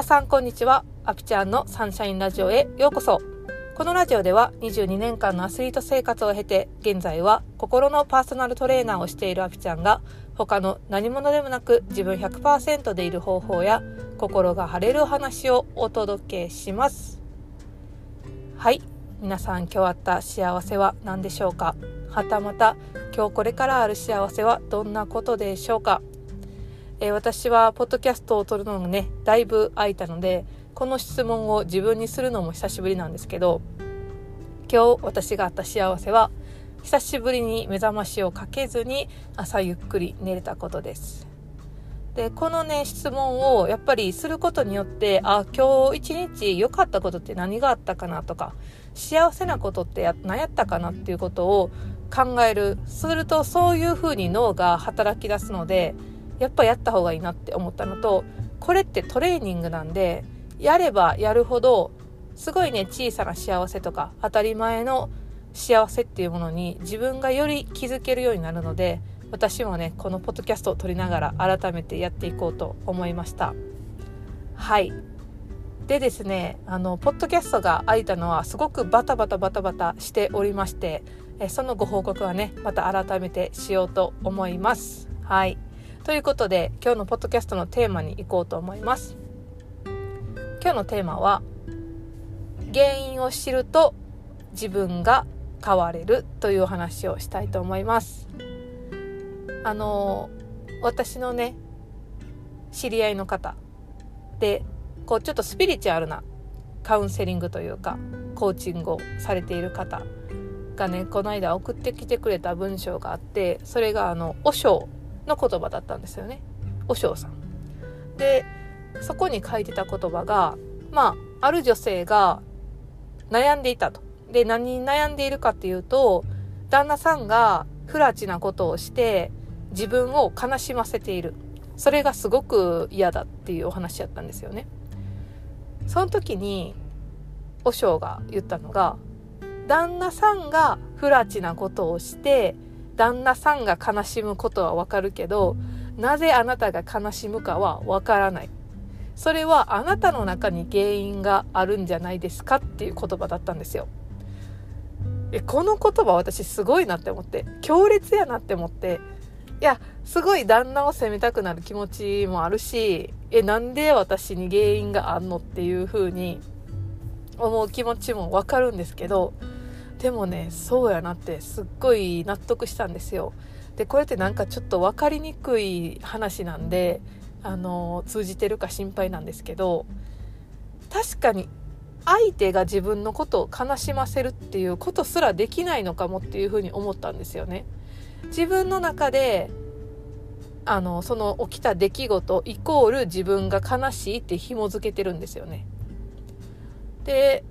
皆さんこんにちは。アピちゃんのサンシャインラジオへようこそ。このラジオでは22年間のアスリート生活を経て現在は心のパーソナルトレーナーをしているアピちゃんが他の何者でもなく自分100%でいる方法や心が晴れるお話をお届けします。はい。皆さん今日あった幸せは何でしょうか？はたまた今日これからある幸せはどんなことでしょうか？えー、私はポッドキャストを撮るのがねだいぶ空いたのでこの質問を自分にするのも久しぶりなんですけど今日私があった幸せは久しぶりに目覚ましをかけずに朝ゆっくり寝れたことです。でこのね質問をやっぱりすることによってあ今日一日良かったことって何があったかなとか幸せなことってや何やったかなっていうことを考えるするとそういうふうに脳が働き出すのでやっぱやった方がいいなって思ったのとこれってトレーニングなんでやればやるほどすごいね小さな幸せとか当たり前の幸せっていうものに自分がより気づけるようになるので私もねこのポッドキャストを撮りながら改めてやっていこうと思いました。はい。でですねあのポッドキャストが開いたのはすごくバタバタバタバタしておりましてえそのご報告はねまた改めてしようと思います。はい。ということで今日のポッドキャストのテーマに行こうと思います。今日のテーマは原因を知ると自分が変われるというお話をしたいと思います。あの私のね知り合いの方でこうちょっとスピリチュアルなカウンセリングというかコーチングをされている方がねこの間送ってきてくれた文章があってそれがあの「和尚の言葉だったんですよね和尚さん。でそこに書いてた言葉がまあある女性が悩んでいたと。で何に悩んでいるかっていうと旦那さんが不埒なことをして自分を悲しませているそれがすごく嫌だっていうお話やったんですよね。その時に和尚が言ったのが旦那さんが不埒なことをして旦那さんが悲しむことはわかるけどなぜあなたが悲しむかはわからない。それはあなたの中に原因があるんじゃないですかっていう言葉だったんですよ。えこの言葉私すごいなって思って。強烈やなって思って。いやすごい旦那を責めたくなる気持ちもあるしえなんで私に原因があんのっていう風に思う気持ちもわかるんですけどでもねそうやなってすっごい納得したんですよでこれってなんかちょっと分かりにくい話なんであの通じてるか心配なんですけど確かに相手が自分のことを悲しませるっていうことすらできないのかもっていうふうに思ったんですよね。自分の中であのその起きた出来事イコール自分が悲しいって紐付けてるんですよね。で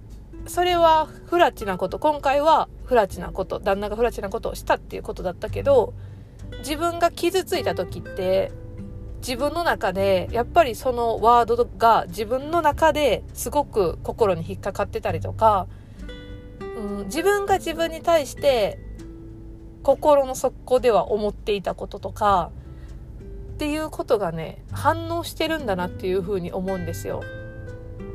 それは不埒なこと。今回は不埒なこと。旦那が不埒なことをしたっていうことだったけど自分が傷ついた時って自分の中でやっぱりそのワードが自分の中ですごく心に引っかかってたりとか、うん、自分が自分に対して心の底では思っていたこととかっていうことがね反応してるんだなっていうふうに思うんですよ。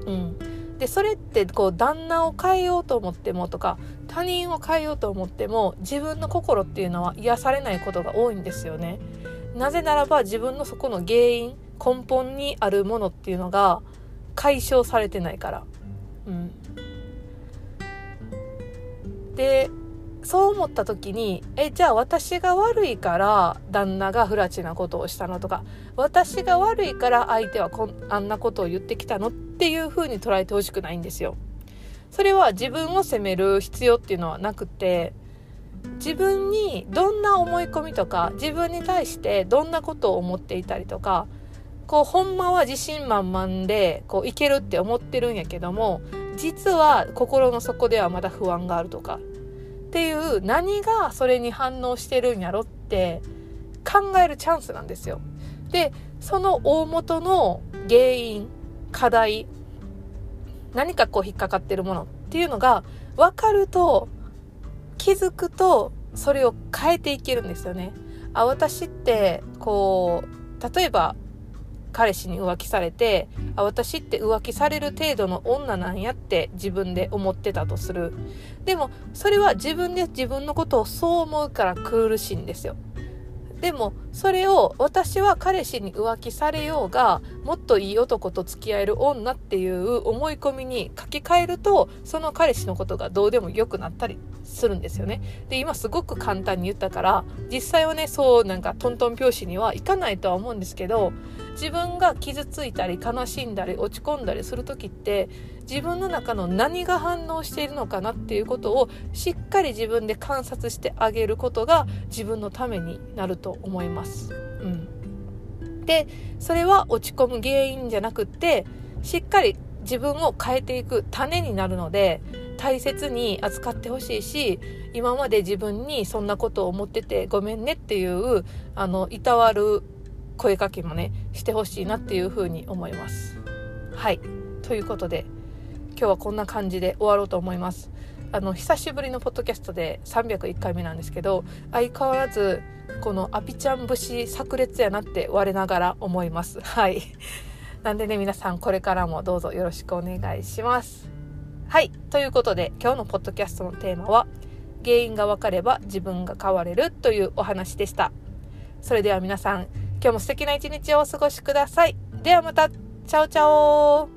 うん、でそれってこう旦那を変えようと思ってもとか他人を変えようと思っても自分の心っていうのは癒されないことが多いんですよね。なぜならば自分のそこの原因根本にあるものっていうのが解消されてないから。うん、でそう思った時にえじゃあ私が悪いから旦那が不埒なことをしたのとか私が悪いから相手はこんあんなことを言ってきたのっっていう風に捉えてほしくないんですよ。それは自分を責める必要っていうのはなくて自分にどんな思い込みとか自分に対してどんなことを思っていたりとかこうほんまは自信満々でこういけるって思ってるんやけども実は心の底ではまだ不安があるとかっていう何がそれに反応してるんやろって考えるチャンスなんですよ。でその大元の原因課題何かこう引っかかってるものっていうのが分かると気づくとそれを変えていけるんですよね。あ私ってこう例えば彼氏に浮気されてあ私って浮気される程度の女なんやって自分で思ってたとするでもそれは自分で自分のことをそう思うから苦しいんですよでもそれを私は彼氏に浮気されようがもっといい男と付き合える女っていう思い込みに書き換えるとその彼氏のことがどうでもよくなったりするんですよね。で今すごく簡単に言ったから実際はねそうなんかトントン拍子にはいかないとは思うんですけど自分が傷ついたり悲しんだり落ち込んだりする時って自分の中の何が反応しているのかなっていうことをしっかり自分で観察してあげることが自分のためになると思います。うん、でそれは落ち込む原因じゃなくってしっかり自分を変えていく種になるので大切に扱ってほしいし今まで自分にそんなことを思っててごめんねっていうあのいたわる声かけもねしてほしいなっていうふうに思います。はいということで今日はこんな感じで終わろうと思います。あの久しぶりのポッドキャストで301回目なんですけど相変わらずこのアピちゃん節炸裂やなって我ながら思います。はい。なんでね皆さんこれからもどうぞよろしくお願いします。はい。ということで今日のポッドキャストのテーマは原因がわかれば自分が変われるというお話でした。それでは皆さん今日も素敵な一日をお過ごしください。ではまた。チャオチャオ